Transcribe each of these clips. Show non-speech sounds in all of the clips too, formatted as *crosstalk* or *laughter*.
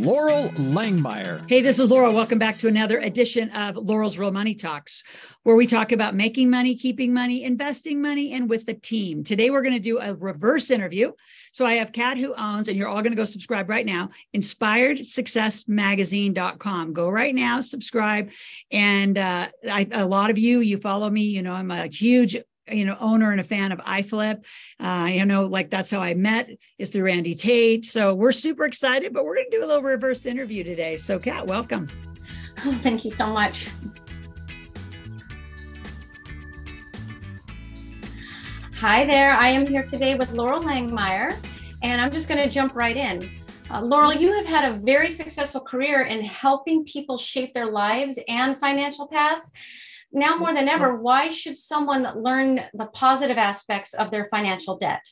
Loral Langemeier. Hey, this is Loral. Welcome back to another edition of Loral's Real Money Talks, where we talk about making money, keeping money, investing money, and with the team. Today, we're going to do a reverse interview. So I have Kat who owns, and you're all going to go subscribe right now, inspiredsuccessmagazine.com. Go right now, subscribe. And uh, I, a lot of you, you follow me, you know, I'm a huge you know owner and a fan of iFlip. Uh, you know, like that's how I met is through Randy Tate. So we're super excited, but we're going to do a little reverse interview today. So, Kat, welcome. Oh, thank you so much. Hi there. I am here today with Loral Langemeier, and I'm just going to jump right in. Uh, Loral, you have had a very successful career in helping people shape their lives and financial paths now more than ever, why should someone learn the positive aspects of their financial debt?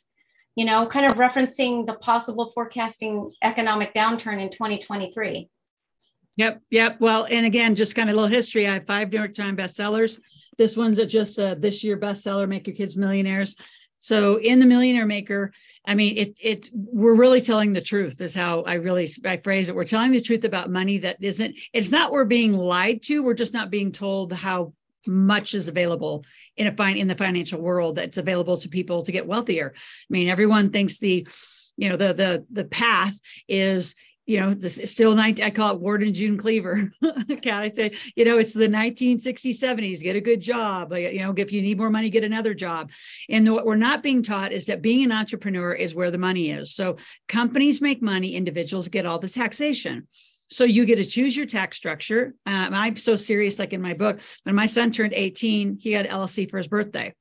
You know, kind of referencing the possible forecasting economic downturn in 2023. Yep, yep. Well, and again, just kind of a little history. I have five New York Times bestsellers. This one's a just uh, this year bestseller, Make Your Kids Millionaires. So in the Millionaire Maker, I mean, it it we're really telling the truth. Is how I really I phrase it. We're telling the truth about money that isn't. It's not we're being lied to. We're just not being told how much is available in a fine in the financial world that's available to people to get wealthier. I mean, everyone thinks the, you know, the the the path is you know, this is still 19, I call it Ward and June Cleaver. *laughs* Can I say, you know, it's the 1960s, 70s, get a good job. Uh, you know, if you need more money, get another job. And what we're not being taught is that being an entrepreneur is where the money is. So companies make money, individuals get all the taxation. So you get to choose your tax structure. Um, I'm so serious, like in my book, when my son turned 18, he got LLC for his birthday.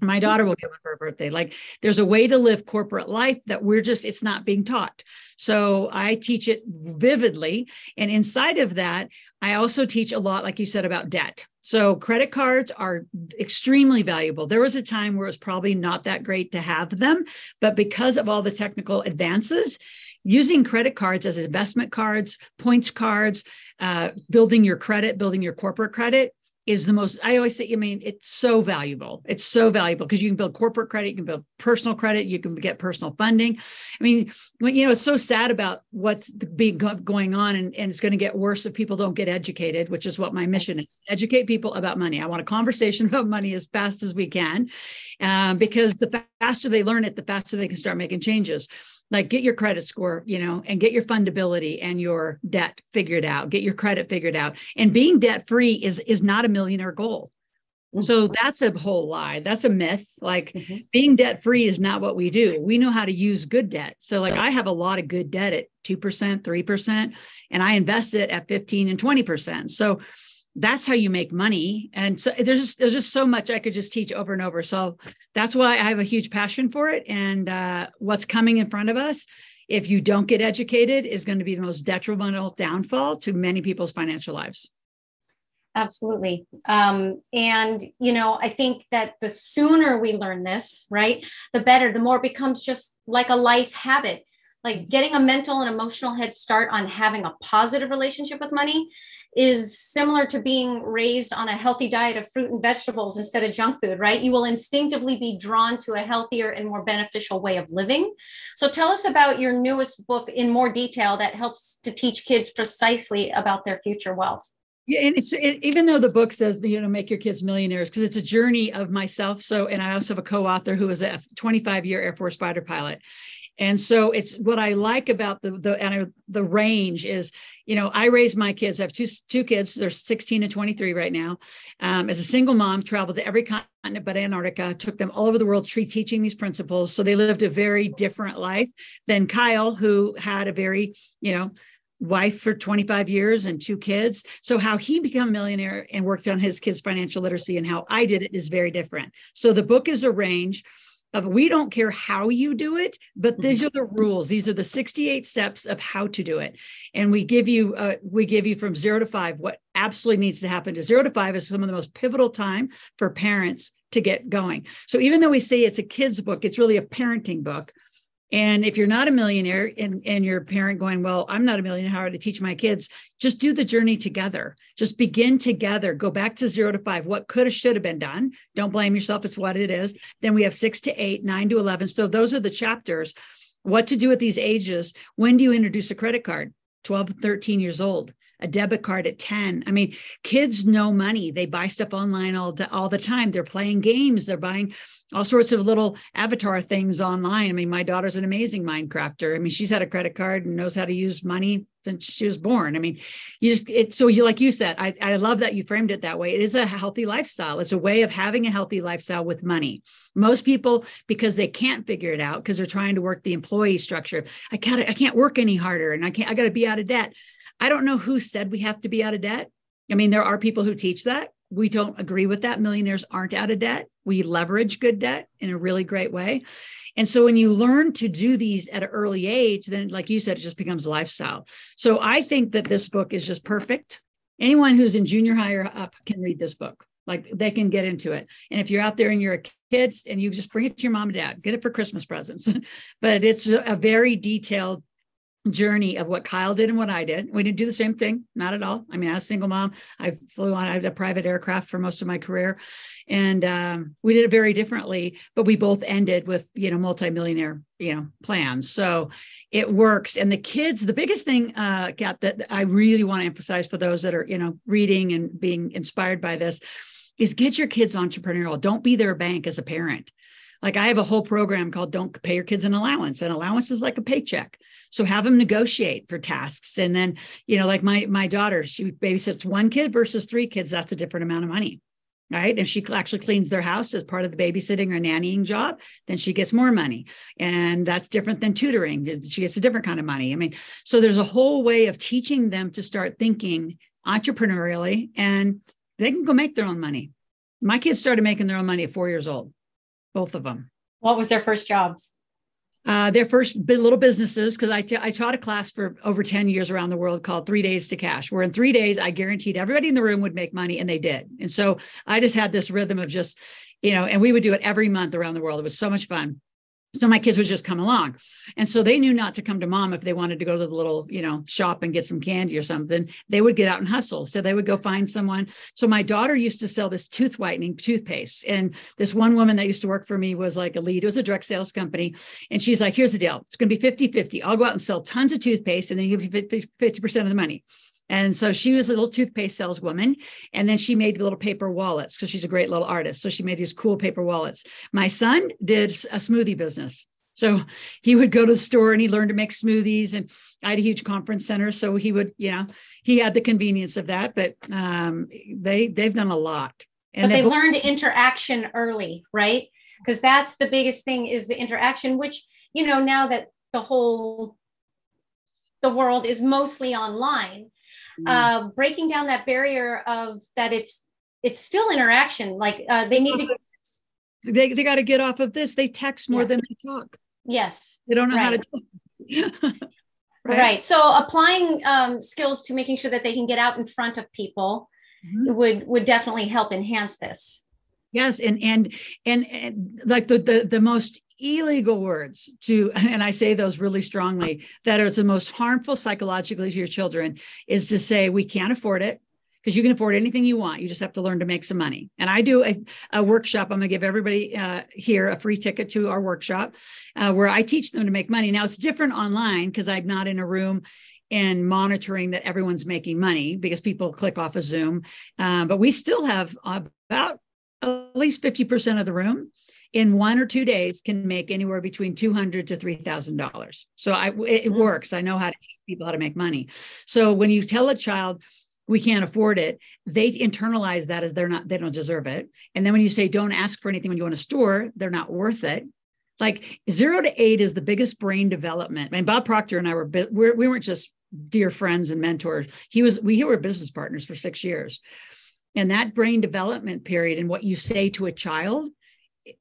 My daughter will get one for her birthday. Like there's a way to live corporate life that we're just, it's not being taught. So I teach it vividly. And inside of that, I also teach a lot, like you said, about debt. So credit cards are extremely valuable. There was a time where it was probably not that great to have them, but because of all the technical advances, using credit cards as investment cards, points cards, uh, building your credit, building your corporate credit is the most i always say i mean it's so valuable. It's so valuable because you can build corporate credit you can build personal credit you can get personal funding. I mean you know it's so sad about what's being going on and, and it's going to get worse if people don't get educated which is what my mission is educate people about money. I want a conversation *laughs* about money as fast as we can um, because the faster they learn it the faster they can start making changes like get your credit score you know and get your fundability and your debt figured out get your credit figured out. And being debt free is is not a millionaire goal. Mm-hmm. so that's a whole lie. That's a myth. Like mm-hmm. being debt free is not what we do. We know how to use good debt. So like i have a lot of good debt at 2% 3% and i invest it at 15 and 20% so that's how you make money. And so there's just there's just so much i could just teach over and over. So that's why i have a huge passion for it. And uh, what's coming in front of us if you don't get educated is going to be the most detrimental downfall to many people's financial lives. Absolutely. Um, and you know i think that the sooner we learn this right the better the more it becomes just like a life habit like getting a mental and emotional head start on having a positive relationship with money is similar to being raised on a healthy diet of fruit and vegetables instead of junk food, right? You will instinctively be drawn to a healthier and more beneficial way of living. So tell us about your newest book in more detail that helps to teach kids precisely about their future wealth. Yeah, and it's it, even though the book says you know make your kids millionaires because it's a journey of myself. So, and I also have a co-author who is a 25 year Air Force fighter pilot, and so it's what I like about the the and I, the range is, you know, I raised my kids. I have two two kids. They're 16 and 23 right now. Um, as a single mom, traveled to every continent but Antarctica. Took them all over the world, tree teaching these principles. So they lived a very different life than Kyle, who had a very, you know, wife for 25 years and two kids. So how he became a millionaire and worked on his kids' financial literacy and how I did it is very different. So the book is a range of we don't care how you do it but these mm-hmm. are the rules. These are the 68 steps of how to do it. And we give you uh, we give you from 0 to 5 what absolutely needs to happen to 0 to 5 is some of the most pivotal time for parents to get going. So even though we say it's a kids book it's really a parenting book and if you're not a millionaire and, and your parent going, well, I'm not a millionaire, how are to teach my kids? Just do the journey together. Just begin together. Go back to zero to five. What could have, should have been done. Don't blame yourself. It's what it is. Then we have six to eight, nine to 11. So those are the chapters. What to do at these ages. When do you introduce a credit card? 12, 13 years old a debit card at 10. I mean, kids know money. They buy stuff online all the, all the time. They're playing games. They're buying all sorts of little avatar things online. I mean, my daughter's an amazing Minecrafter. I mean, she's had a credit card and knows how to use money since she was born. I mean, you just it so you like you said, I, I love that you framed it that way. It is a healthy lifestyle. It's a way of having a healthy lifestyle with money. Most people, because they can't figure it out, because they're trying to work the employee structure. I can't I can't work any harder and I can't I gotta be out of debt. I don't know who said we have to be out of debt. I mean, there are people who teach that. We don't agree with that. Millionaires aren't out of debt. We leverage good debt in a really great way. And so when you learn to do these at an early age, then, like you said, it just becomes a lifestyle. So I think that this book is just perfect. Anyone who's in junior high or up can read this book. Like they can get into it. And if you're out there and you're a kid and you just bring it to your mom and dad, get it for Christmas presents. *laughs* but it's a very detailed journey of what Kyle did and what I did. We didn't do the same thing, not at all. I mean, I was a single mom. I flew on I had a private aircraft for most of my career, and um, we did it very differently. But we both ended with you know multimillionaire you know plans. So it works. And the kids, the biggest thing, uh, Kat, that I really want to emphasize for those that are you know reading and being inspired by this is get your kids entrepreneurial. Don't be their bank as a parent. Like I have a whole program called Don't Pay Your Kids an Allowance. An allowance is like a paycheck. So have them negotiate for tasks. And then, you know, like my my daughter, she babysits one kid versus three kids. That's a different amount of money. Right. And she actually cleans their house as part of the babysitting or nannying job, then she gets more money. And that's different than tutoring. She gets a different kind of money. I mean, so there's a whole way of teaching them to start thinking entrepreneurially and they can go make their own money. My kids started making their own money at four years old both of them. What was their first jobs? Uh, their first little businesses, because I, t- I taught a class for over 10 years around the world called Three Days to Cash, where in three days, I guaranteed everybody in the room would make money, and they did. And so I just had this rhythm of just, you know, and we would do it every month around the world. It was so much fun so my kids would just come along. And so they knew not to come to mom if they wanted to go to the little you know shop and get some candy or something. They would get out and hustle. So they would go find someone. So my daughter used to sell this tooth whitening toothpaste. And this one woman that used to work for me was like a lead it was a direct sales company. And she's like here's the deal. It's going to be 50 50 i'll go out and sell tons of toothpaste and then you give me 50% of the money and so she was a little toothpaste saleswoman. And then she made little paper wallets because she's a great little artist. So she made these cool paper wallets. My son did a smoothie business. So he would go to the store and he learned to make smoothies. And I had a huge conference center. So he would, you know, he had the convenience of that. But um, they they've done a lot. And but they learned interaction early, right? Because that's the biggest thing is the interaction, which, you know, now that the whole the world is mostly online mm. uh, breaking down that barrier of that it's it's still interaction like uh, they need to they, they got to get off of this they text more yeah. than they talk yes they don't know right. how to talk *laughs* right? right? so applying um, skills to making sure that they can get out in front of people mm-hmm. would would definitely help enhance this yes and and and, and like the, the the most illegal words to *laughs* and i say those really strongly that are the most harmful psychologically to your children is to say we can't afford it because you can afford anything you want. You just have to learn to make some money. And i do a, a workshop. I'm going to give everybody uh, here a free ticket to our workshop uh, where i teach them to make money. Now it's different online because i'm not in a room and monitoring that everyone's making money because people click off a zoom uh, but we still have about at least 50% of the room in one or two days can make anywhere between 200 to $3000 so i it, mm. works. I know how to teach people how to make money. So when you tell a child we can't afford it they internalize that as they're not they don't deserve it. And then when you say don't ask for anything when you want a store they're not worth it. Like zero to eight is the biggest brain development. I mean, bob proctor and i were we're, we weren't just dear friends and mentors. He was we were business partners for six years. And that brain development period and what you say to a child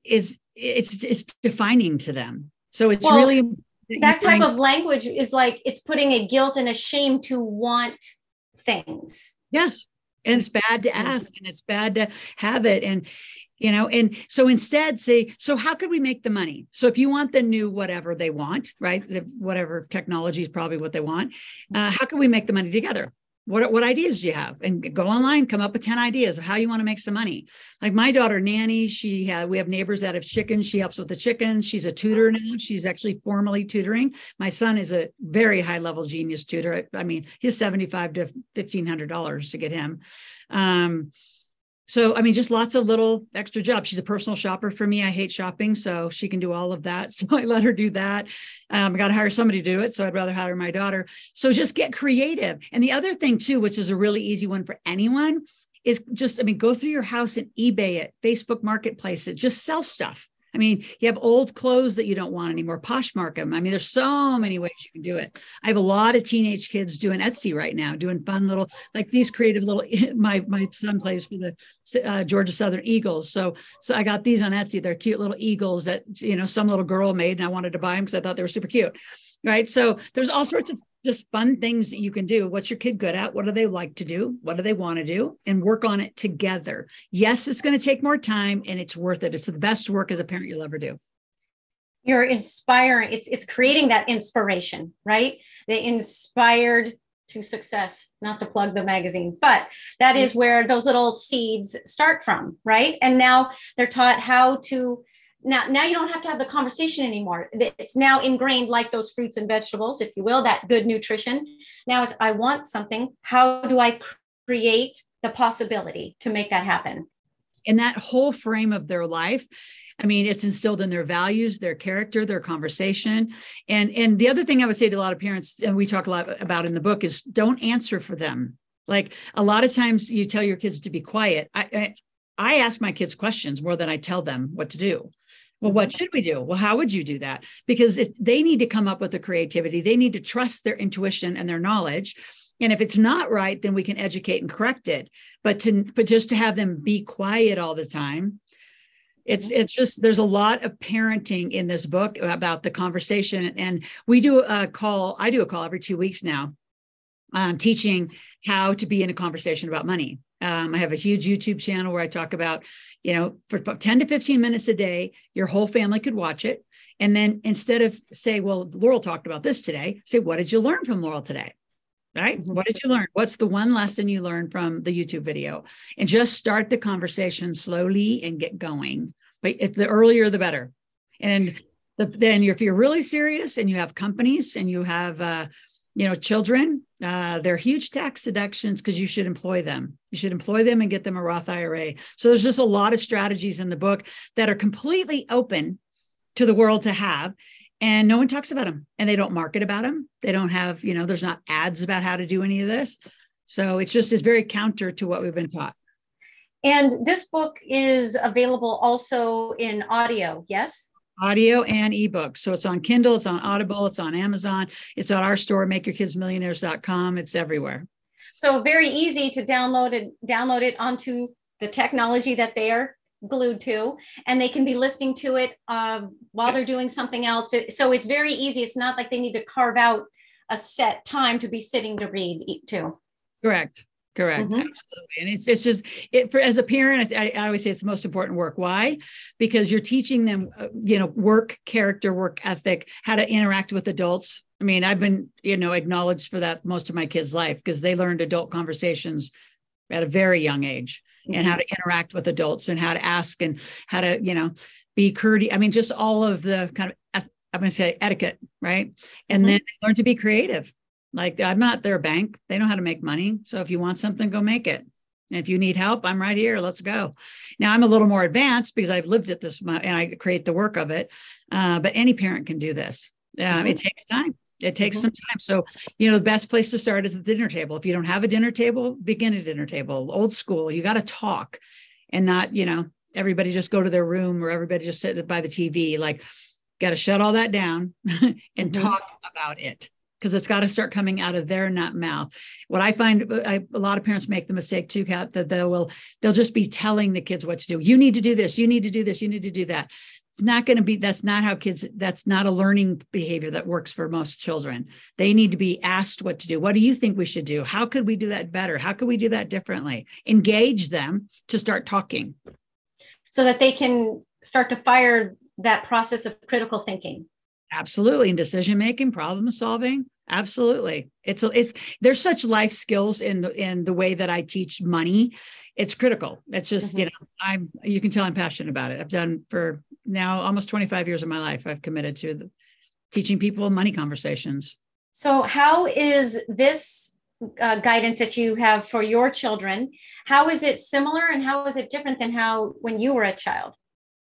is it's it's defining to them. So it's Well, really that type of language is like it's putting a guilt and a shame to want things. Yes. And it's bad to ask and it's bad to have it. And, you know, and so instead say, so how could we make the money? So if you want the new whatever they want, right? The, whatever technology is probably what they want. Uh, how can we make the money together? What, what ideas do you have? And go online, come up with 10 ideas of how you want to make some money. Like my daughter, Nanny, she had, we have neighbors that have chickens. She helps with the chickens. She's a tutor now. She's actually formally tutoring. My son is a very high level genius tutor. I mean, he's 75 to $1,500 to get him. Um, so, I mean, just lots of little extra jobs. She's a personal shopper for me. I hate shopping, so she can do all of that. *laughs* So I let her do that. Um, I got to hire somebody to do it. So I'd rather hire my daughter. So just get creative. And the other thing, too, which is a really easy one for anyone, is just, I mean, go through your house and eBay it, Facebook Marketplace it, just sell stuff. I mean, you have old clothes that you don't want anymore, Poshmark them. I mean, there's so many ways you can do it. I have a lot of teenage kids doing Etsy right now, doing fun little, like these creative little. *laughs* My my son plays for the uh, Georgia Southern Eagles, so so I got these on Etsy. They're cute little eagles that you know some little girl made, and I wanted to buy them because I thought they were super cute. Right. So there's all sorts of just fun things that you can do. What's your kid good at? What do they like to do? What do they want to do? And work on it together. Yes, it's going to take more time and it's worth it. It's the best work as a parent you'll ever do. You're inspiring, it's it's creating that inspiration, right? The inspired to success, not to plug the magazine, but that is where those little seeds start from, right? And now they're taught how to now now you don't have to have the conversation anymore. It's now ingrained like those fruits and vegetables if you will that good nutrition. Now it's i want something. How do i create the possibility to make that happen? In that whole frame of their life i mean it's instilled in their values their character their conversation. And and the other thing i would say to a lot of parents and we talk a lot about in the book is don't answer for them. Like a lot of times you tell your kids to be quiet. I, I I ask my kids questions more than I tell them what to do. Well, what mm-hmm. should we do? Well, how would you do that? Because they need to come up with the creativity. They need to trust their intuition and their knowledge. And if it's not right, then we can educate and correct it. But to but just to have them be quiet all the time, it's mm-hmm. it's just there's a lot of parenting in this book about the conversation. And we do a call. I do a call every two weeks now, um, teaching how to be in a conversation about money. Um, I have a huge YouTube channel where I talk about, you know, for 10 to 15 minutes a day, your whole family could watch it. And then instead of say, well, Loral talked about this today, say, what did you learn from Loral today? Right? Mhm. What did you learn? What's the one lesson you learned from the YouTube video? And just start the conversation slowly and get going. But it, the earlier, the better. And the, then if you're really serious and you have companies and you have, uh, you know, children, uh, they're huge tax deductions because you should employ them. You should employ them and get them a Roth IRA. So there's just a lot of strategies in the book that are completely open to the world to have. And no one talks about them and they don't market about them. They don't have, you know, there's not ads about how to do any of this. So it's just is very counter to what we've been taught. and this book is available also in audio yes Audio and ebook. So it's on Kindle, it's on Audible, it's on Amazon, it's on our store, makeyourkidsmillionaires.com. It's everywhere. so very easy to download it download it onto the technology that they are glued to and they can be listening to it uh, while they're doing something else so it's very easy it's not like they need to carve out a set time to be sitting to read too Correct. Correct. Mhm. Absolutely. And it's it's just it for as a parent, I, I always say it's the most important work. Why? Because you're teaching them, uh, you know, work character, work ethic, how to interact with adults. I mean, I've been, you know, acknowledged for that most of my kids' life because they learned adult conversations at a very young age and how to interact with adults and how to ask and how to, you know, be courteous. I mean, just all of the kind of I'm going to say etiquette, right? And Mhm. then learn to be creative. Like I'm not their bank. They know how to make money. So if you want something, go make it. And if you need help, I'm right here. Let's go. Now I'm a little more advanced because I've lived it this and I create the work of it. Uh, but any parent can do this. Um, It takes time. It takes Mhm. some time. So, you know, the best place to start is the dinner table. If you don't have a dinner table, begin a dinner table. Old school, you got to talk and not, you know, everybody just go to their room or everybody just sit by the TV. Like, got to shut all that down *laughs* and Mhm. talk about it because it's got to start coming out of their not mouth. What I find, uh, I, a lot of parents make the mistake too, Kat, that they will they'll just be telling the kids what to do. You need to do this. You need to do this. You need to do that. It's not going to be. That's not how kids. That's not a learning behavior that works for most children. They need to be asked what to do. What do you think we should do? How could we do that better? How could we do that differently? Engage them to start talking, so that they can start to fire that process of critical thinking absolutely and decision making problem solving absolutely. It's it's there's such life skills in the in the way that i teach money. It's critical. It's just mm-hmm. you know i'm you can tell i'm passionate about it. I've done for now almost 25 years of my life i've committed to the, teaching people money conversations. So how is this uh, guidance that you have for your children how is it similar and how is it different than how when you were a child?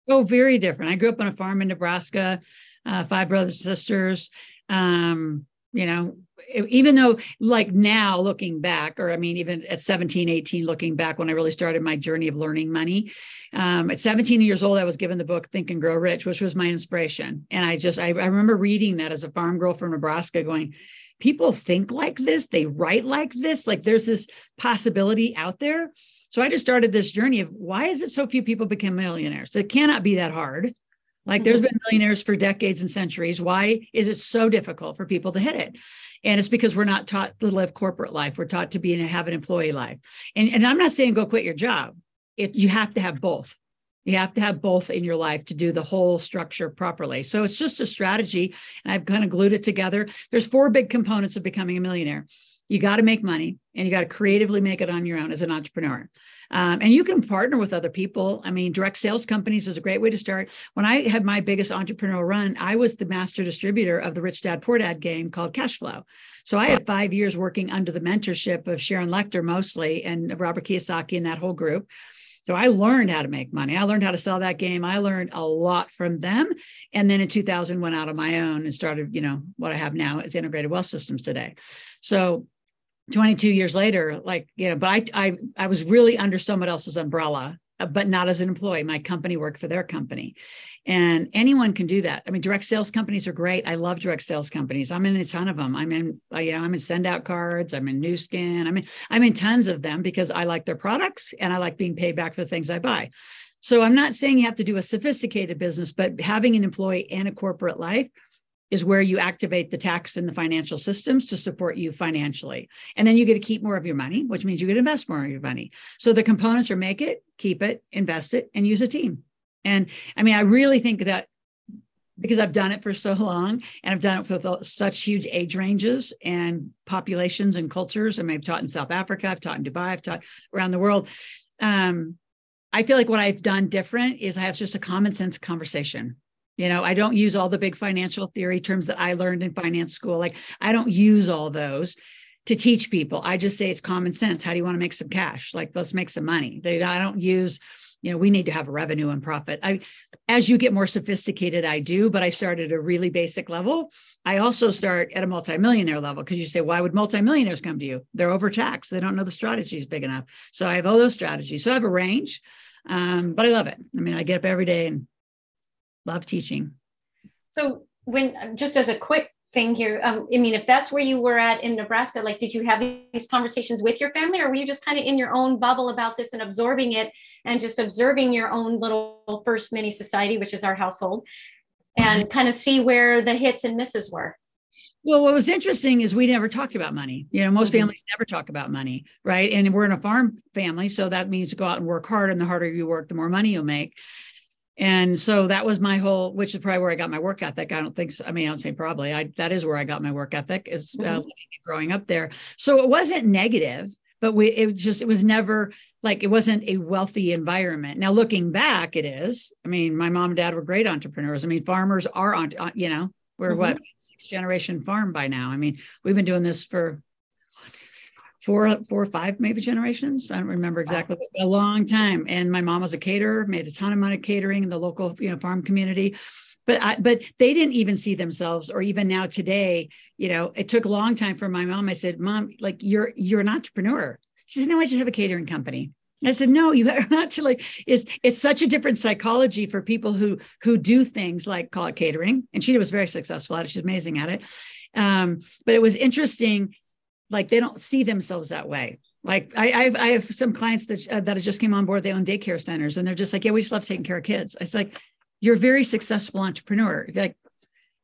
Oh very different. I grew up on a farm in nebraska uh, five brothers and sisters. Um, you know, even though like now looking back, or I mean, even at 17, 18, looking back when I really started my journey of learning money, um, at 17 years old, I was given the book Think and Grow Rich, which was my inspiration. And I just, I, I remember reading that as a farm girl from Nebraska going, people think like this, they write like this, like there's this possibility out there. So I just started this journey of why is it so few people become millionaires? It cannot be that hard. Like there's mm-hmm. been millionaires for decades and centuries. Why is it so difficult for people to hit it? And it's because we're not taught to live corporate life. We're taught to be and have an employee life. And, and I'm not saying go quit your job. It, you have to have both. You have to have both in your life to do the whole structure properly. So it's just a strategy. And I've kind of glued it together. There's four big components of becoming a millionaire. You got to make money and you got to creatively make it on your own as an entrepreneur. Um, and you can partner with other people. I mean, direct sales companies is a great way to start. When I had my biggest entrepreneurial run, I was the master distributor of the Rich Dad Poor Dad game called Cashflow. So I had five years working under the mentorship of Sharon Lechter mostly and Robert Kiyosaki and that whole group. So I learned how to make money. I learned how to sell that game. I learned a lot from them. And then in 2000 went out on my own and started, you know, what I have now is integrated wealth systems today. So 22 years later, like, you know, but I, I, I was really under someone else's umbrella, uh, but not as an employee. My company worked for their company. And anyone can do that. I mean, direct sales companies are great. I love direct sales companies. I'm in a ton of them. I'm in, uh, you know, I'm in send out cards. I'm in Nu Skin. I'm in, I'm in tons of them because I like their products and I like being paid back for the things I buy. So I'm not saying you have to do a sophisticated business, but having an employee and a corporate life is where you activate the tax and the financial systems to support you financially. And then you get to keep more of your money, which means you get to invest more of your money. So the components are make it, keep it, invest it, and use a team. And I mean, I really think that because I've done it for so long and I've done it with such huge age ranges and populations and cultures. I mean, I've taught in South Africa, I've taught in Dubai, I've taught around the world. Um, I feel like what I've done different is I have just a common sense conversation you know, I don't use all the big financial theory terms that I learned in finance school. Like, I don't use all those to teach people. I just say it's common sense. How do you want to make some cash? Like, let's make some money. They, I don't use, you know, we need to have revenue and profit. I, as you get more sophisticated, I do, but I start at a really basic level. I also start at a multimillionaire level because you say, why would multimillionaires come to you? They're overtaxed. They don't know the strategy is big enough. So I have all those strategies. So I have a range, um, but I love it. I mean, I get up every day and love teaching. So when just as a quick thing here, um, I mean, if that's where you were at in Nebraska, like, did you have these conversations with your family, or were you just kind of in your own bubble about this and absorbing it and just observing your own little first mini society, which is our household, and kind of see where the hits and misses were? Well, what was interesting is we never talked about money. You know, most mm-hmm. families never talk about money, right? And we're in a farm family, so that means to go out and work hard, and the harder you work, the more money you'll make. And so that was my whole, which is probably where I got my work ethic. I don't think so. I mean, I don't say probably. I that is where I got my work ethic is uh, mm-hmm. growing up there. So it wasn't negative, but we it just it was never like it wasn't a wealthy environment. Now looking back, it is. I mean, my mom and dad were great entrepreneurs. I mean, farmers are on. You know, we're mm-hmm. what six generation farm by now. I mean, we've been doing this for four, four or five maybe generations. I don't remember exactly, a long time. And my mom was a caterer, made a ton of money catering in the local, you know, farm community. But I, but they didn't even see themselves, or even now today, you know, it took a long time for my mom. I said, "Mom, like you're you're an entrepreneur." She said, "No, I just have a catering company." I said, no, you *laughs* actually it's it's such a different psychology for people who who do things like call it catering. And she was very successful at it. She's amazing at it Um, but it was interesting. Like they don't see themselves that way. Like I, I have, I have some clients that uh, that just came on board. They own daycare centers, and they're just like, yeah, we just love taking care of kids. It's like you're a very successful entrepreneur. Like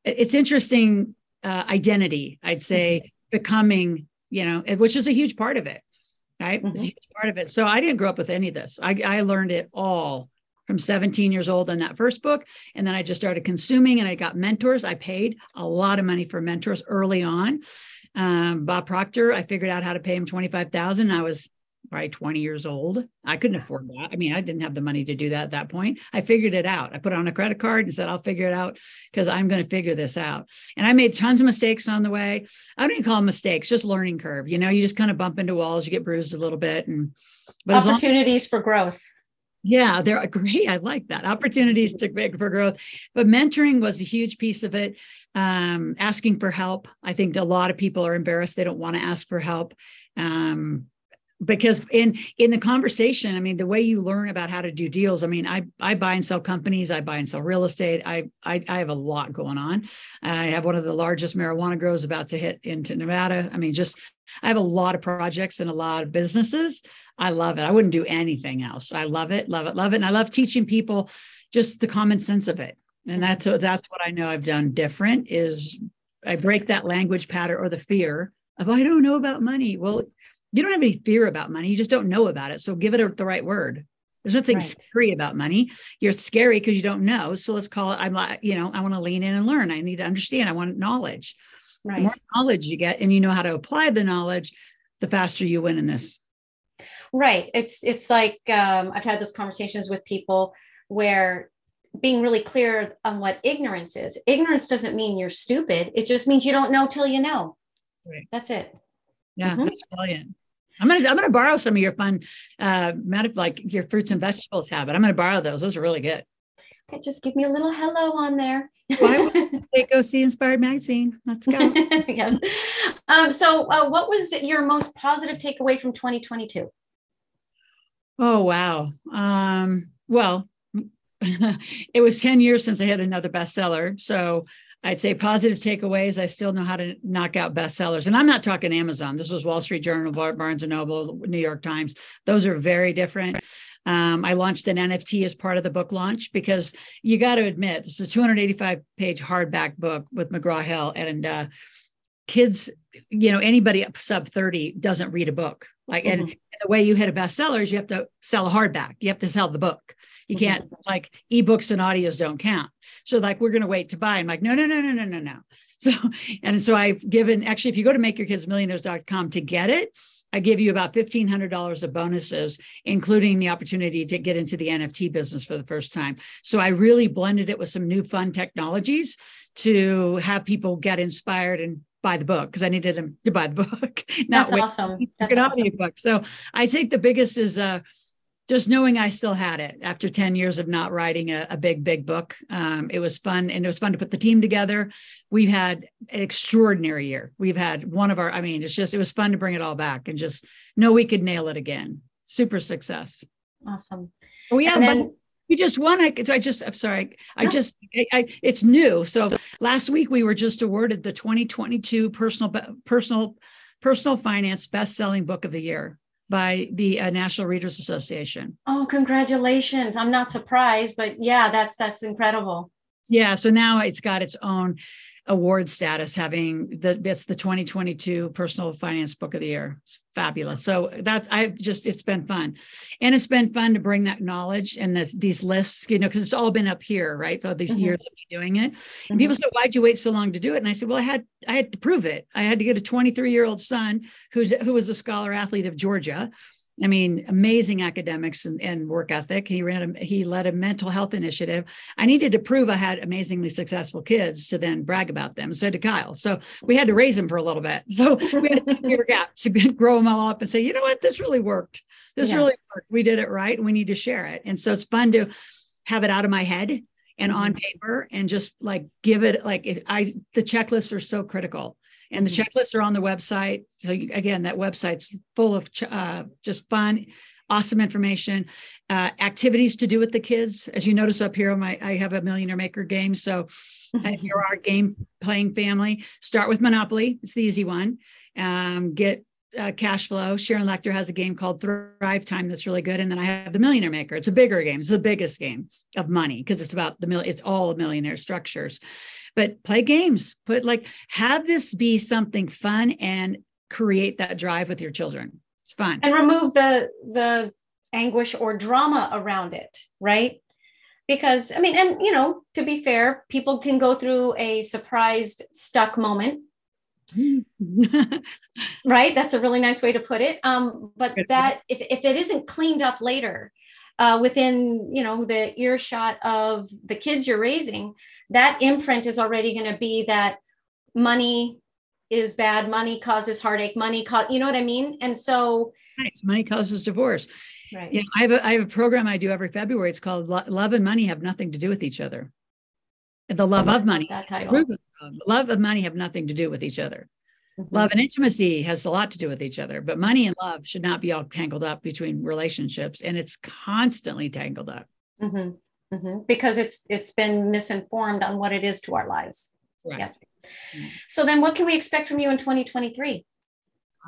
it's interesting uh, identity, I'd say, mm-hmm. becoming, you know, which is a huge part of it, right? Mm-hmm. It's a huge part of it. So I didn't grow up with any of this. I, I learned it all from 17 years old in that first book. And then I just started consuming and I got mentors. I paid a lot of money for mentors early on. Um, Bob Proctor, I figured out how to pay him 25,000. I was probably 20 years old. I couldn't afford that. I mean, I didn't have the money to do that at that point. I figured it out. I put it on a credit card and said, I'll figure it out because I'm going to figure this out. And I made tons of mistakes on the way. I don't even call them mistakes, just learning curve. You know, you just kind of bump into walls, you get bruised a little bit and but opportunities for growth. Yeah, they're great. I like that. Opportunities to big for growth. But mentoring was a huge piece of it. Um, asking for help. I think a lot of people are embarrassed. They don't want to ask for help. Um, because in in the conversation i mean the way you learn about how to do deals i mean i i buy and sell companies i buy and sell real estate i i, I have a lot going on i have one of the largest marijuana grows about to hit into nevada i mean just i have a lot of projects and a lot of businesses I love it. I wouldn't do anything else. I love it, love it, love it. And I love teaching people just the common sense of it. And that's that's what I know I've done different is I break that language pattern or the fear of I don't know about money. Well, you don't have any fear about money. You just don't know about it. So give it a, the right word. There's nothing right. scary about money. You're scary because you don't know. So let's call it. I'm like, you know, I want to lean in and learn. I need to understand. I want knowledge. Right. The more knowledge you get, and you know how to apply the knowledge, the faster you win in this. Right. It's it's like um, I've had those conversations with people where being really clear on what ignorance is. Ignorance doesn't mean you're stupid. It just means you don't know till you know. Right. That's it. Yeah, mm-hmm. that's brilliant. I'm gonna I'm gonna borrow some of your fun, uh, like your fruits and vegetables habit. I'm gonna borrow those. Those are really good. Okay, just give me a little hello on there. Why would *laughs* say go see Inspired Magazine? Let's go. *laughs* yes. Um, so, uh, what was your most positive takeaway from 2022? Oh wow. Um, well, *laughs* it was 10 years since I had another bestseller. So I'd say positive takeaways. I still know how to knock out bestsellers. And I'm not talking Amazon. This was Wall Street Journal, Barnes and Noble, New York Times. Those are very different. Um, I launched an NFT as part of the book launch because you got to admit, this is a 285 page hardback book with McGraw Hill. And uh, kids, you know, anybody up sub 30 doesn't read a book. Like, mm-hmm. and, the way you hit a bestseller is you have to sell a hardback. You have to sell the book. You mm-hmm. can't like ebooks and audios don't count. So like we're going to wait to buy. I'm like, no, no, no, no, no, no, no. *laughs* So and so I've given actually, if you go to makeyourkidsmillionaires.com to get it, I give you about $1,500 of bonuses, including the opportunity to get into the NFT business for the first time. So I really blended it with some new fun technologies to have people get inspired and buy the book because I needed them to buy the *laughs* book. That's awesome. That's awesome. book. So I think the biggest is uh, just knowing I still had it after 10 years of not writing a, a big, big book. Um, it was fun and it was fun to put the team together. We've had an extraordinary year. We've had one of our, I mean, it's just, it was fun to bring it all back and just know we could nail it again. Super success. Awesome. We have, then, we just won. I, I just, I'm sorry. I no. just, I, I, it's new. So last week we were just awarded the 2022 personal, personal, personal finance best-selling book of the year by the uh, National Readers Association. Oh, congratulations. I'm not surprised, but yeah, that's, that's incredible. Yeah. So now it's got its own award status having the it's the 2022 personal finance book of the year. It's fabulous. So that's i've just it's been fun. And it's been fun to bring that knowledge and this, these lists you know because it's all been up here right for these mm-hmm. years of me doing it. And mm-hmm. people said why'd you wait so long to do it? And i said well i had i had to prove it. I had to get a 23 year old son who's who was a scholar athlete of georgia I mean, amazing academics and, and, work ethic. He ran a, he led a mental health initiative. I needed to prove I had amazingly successful kids to then brag about them. So did Kyle. So we had to raise him for a little bit. So we had to year gap to *laughs* grow them all up and say, you know what, this really worked. This yeah. really worked. We did it right. We need to share it. And so it's fun to have it out of my head and on mm-hmm. paper and just like give it like I the checklists are so critical and the mm-hmm. checklists are on the website. So you, again, that website's full of ch- uh, just fun awesome information, uh, activities to do with the kids. As you notice up here, my I have a Millionaire Maker game. So *laughs* if you're our game playing family, start with Monopoly. It's the easy one. Um, get uh, cash flow. Sharon Lechter has a game called Thrive Time that's really good, and then I have the Millionaire Maker. It's a bigger game. It's the biggest game of money because it's about the mill. It's all millionaire structures. But play games. Put like have this be something fun and create that drive with your children. It's fun. And remove the the anguish or drama around it, right? Because I mean, and you know, to be fair, people can go through a surprised stuck moment *laughs* right that's a really nice way to put it um, but that if, if it isn't cleaned up later uh, within you know the earshot of the kids you're raising that imprint is already going to be that money is bad money causes heartache money co- you know what i mean? And so right. money causes divorce. Right. You know, I, have a, I have a program i do every february. It's called love and money have nothing to do with each other. The love of money. That title. love of money have nothing to do with each other mm-hmm. love and intimacy has a lot to do with each other but money and love should not be all tangled up between relationships and it's constantly tangled up mm-hmm. Mm-hmm. because it's it's been misinformed on what it is to our lives right. yeah so then what can we expect from you in 2023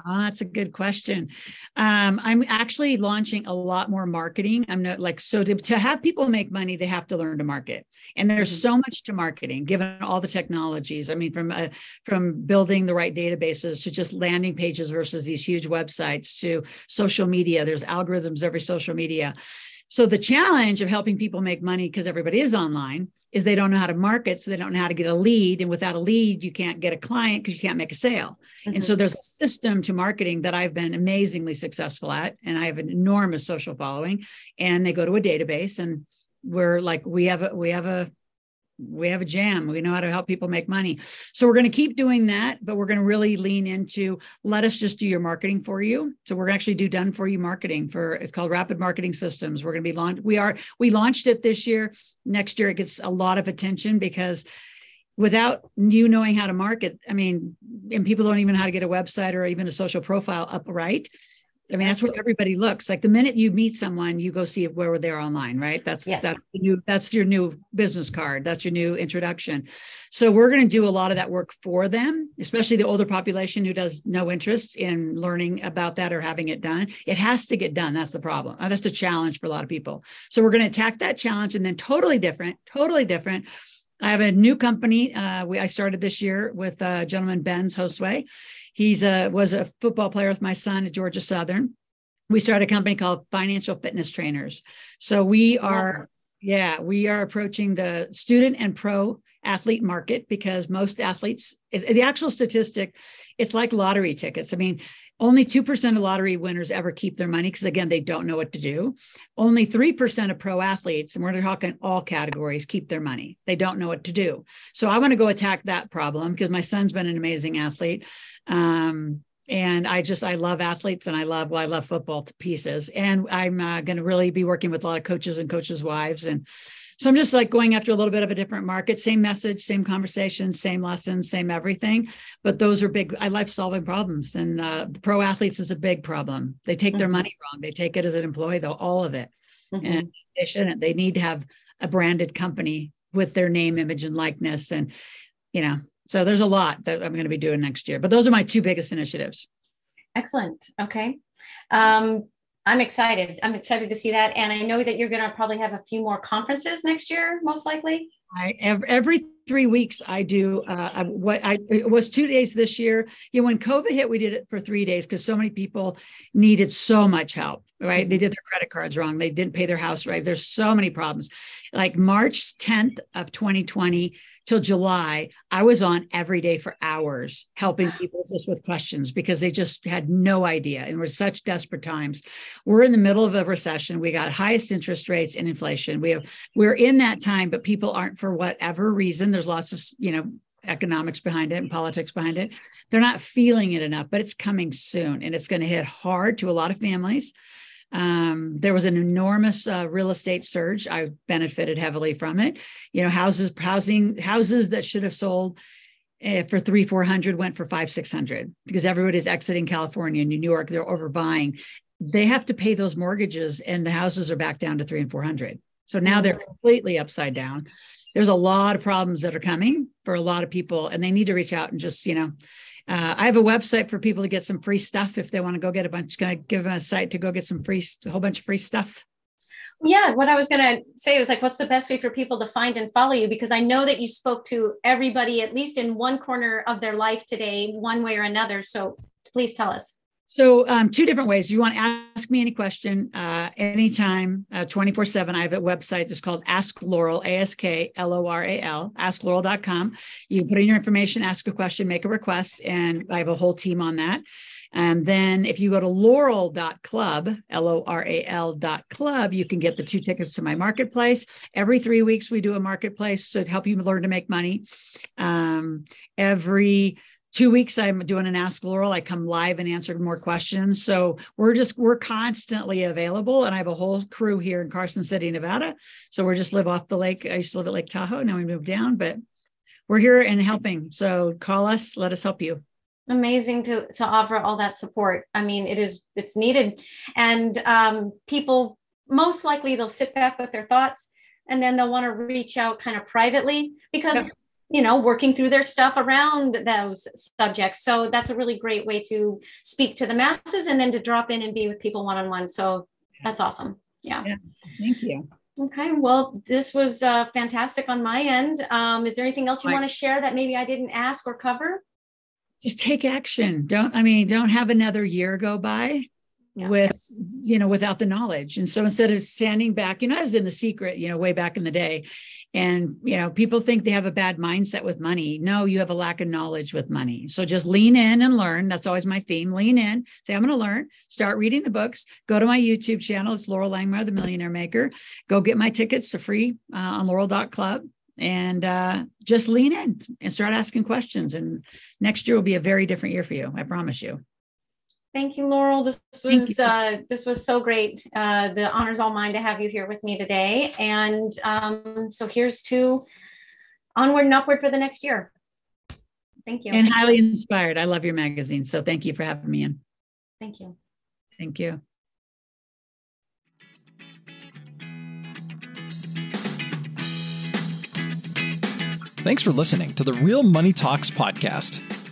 Oh, that's a good question. Um, I'm actually launching a lot more marketing. I'm not like so to, to have people make money, they have to learn to market, and there's mm-hmm. so much to marketing given all the technologies. I mean, from uh, from building the right databases to just landing pages versus these huge websites to social media. There's algorithms every social media. So the challenge of helping people make money because everybody is online is they don't know how to market, so they don't know how to get a lead, and without a lead, you can't get a client because you can't make a sale. Mm-hmm. And so mm-hmm. there's a system to marketing that I've been amazingly successful at, and I have an enormous social following. And they go to a database, and we're like we have a we have a we have a jam. We know how to help people make money. So we're going to keep doing that, but we're going to really lean into let us just do your marketing for you. So we're going to actually do done for you marketing for it's called Rapid Marketing Systems. We're going to be launched. We are we launched it this year. Next year it gets a lot of attention because without you knowing how to market, I mean, and people don't even know how to get a website or even a social profile up right. I mean, that's where everybody looks. Like the minute you meet someone, you go see where they're online, right? That's yes. that's new that's your new business card. That's your new introduction. So we're going to do a lot of that work for them, especially the older population who does no interest in learning about that or having it done. It has to get done. That's the problem. That's the challenge for a lot of people. So we're going to attack that challenge, and then totally different, totally different. I have a new company. Uh, we I started this year with uh, gentleman Ben's Josue He's a was a football player with my son at Georgia Southern. We started a company called Financial Fitness Trainers. So we are, yeah, we are approaching the student and pro athlete market because most athletes is the actual statistic it's like lottery tickets i mean only 2% of lottery winners ever keep their money because, again, they don't know what to do. Only 3% of pro athletes, and we're talking all categories, keep their money. They don't know what to do. So I want to go attack that problem because my son's been an amazing athlete. Um, and I just, I love athletes and I love, well, I love football to pieces. And I'm uh, going to really be working with a lot of coaches and coaches' wives and so I'm just like going after a little bit of a different market, same message, same conversation, same lessons, same everything. But those are big. I like solving problems, and uh, pro athletes is a big problem. They take mm-hmm. their money wrong. They take it as an employee, though, all of it, mm-hmm. and they shouldn't. They need to have a branded company with their name, image, and likeness, and you know. So there's a lot that I'm going to be doing next year. But those are my two biggest initiatives. Excellent. Okay. Um, I'm excited. I'm excited to see that. And I know that you're going to probably have a few more conferences next year, most likely. I every, three weeks I do uh, what I it was two days this year. You know, when COVID hit, we did it for three days because so many people needed so much help. Right? They did their credit cards wrong. They didn't pay their house right. There's so many problems. Like March 10th of 2020, till July, I was on every day for hours helping people just with questions because they just had no idea and were such desperate times. We're in the middle of a recession. We got highest interest rates and inflation. We have we're in that time, but people aren't for whatever reason. There's lots of, you know, economics behind it and politics behind it. They're not feeling it enough, but it's coming soon and it's going to hit hard to a lot of families. Um, there was an enormous uh, real estate surge. I benefited heavily from it. You know, houses, housing, houses that should have sold uh, for three, four hundred went for five, six hundred because everybody's exiting California and New York. They're overbuying. they have to pay those mortgages and the houses are back down to three and 400. So now they're completely upside down. There's a lot of problems that are coming for a lot of people, and they need to reach out and just, you know, uh, I have a website for people to get some free stuff if they want to go get a bunch. Can I give them a site to go get some free, a whole bunch of free stuff? Yeah, what I was going to say was like, what's the best way for people to find and follow you? Because I know that you spoke to everybody, at least in one corner of their life today, one way or another. So please tell us. So, um, two different ways. If You want to ask me any question uh, anytime, uh, 24 7. I have a website that's called Ask Loral, A S K L O R A L, askloral.com. You can put in your information, ask a question, make a request, and I have a whole team on that. And then if you go to loral.club, L O R A L dot club, you can get the two tickets to my marketplace. Every three weeks, we do a marketplace to help you learn to make money. Um, every two weeks i'm doing an ask loral i come live and answer more questions. So we're just we're constantly available and i have a whole crew here in carson city nevada. So we're just live off the lake. I used to live at lake tahoe now we moved down but we're here and helping. So call us let us help you. Amazing to to offer all that support. I mean it is it's needed. And um, people most likely they'll sit back with their thoughts and then they'll want to reach out kind of privately because you know working through their stuff around those subjects. So that's a really great way to speak to the masses and then to drop in and be with people one-on-one. So that's awesome. Yeah, yeah. thank you. Okay. Well this was uh, fantastic on my end. Um, is there anything else you want to share that maybe i didn't ask or cover? Just take action. Don't i mean don't have another year go by yeah. with you know without the knowledge. And so instead of standing back you know i was in the secret you know way back in the day and you know people think they have a bad mindset with money. No you have a lack of knowledge with money. So just lean in and learn. That's always my theme. Lean in. Say i'm going to learn. Start reading the books. Go to my youtube channel. It's loral langemeier the millionaire maker. Go get my tickets. To free uh, on loral.club and uh, just lean in and start asking questions. And next year will be a very different year for you. I promise you Thank you, Loral. This was uh, this was so great. Uh, the honor's all mine to have you here with me today. And um, so here's to onward and upward for the next year. Thank you. And highly inspired. I love your magazine. So thank you for having me in. Thank you. Thank you. Thanks for listening to the Real Money Talks podcast.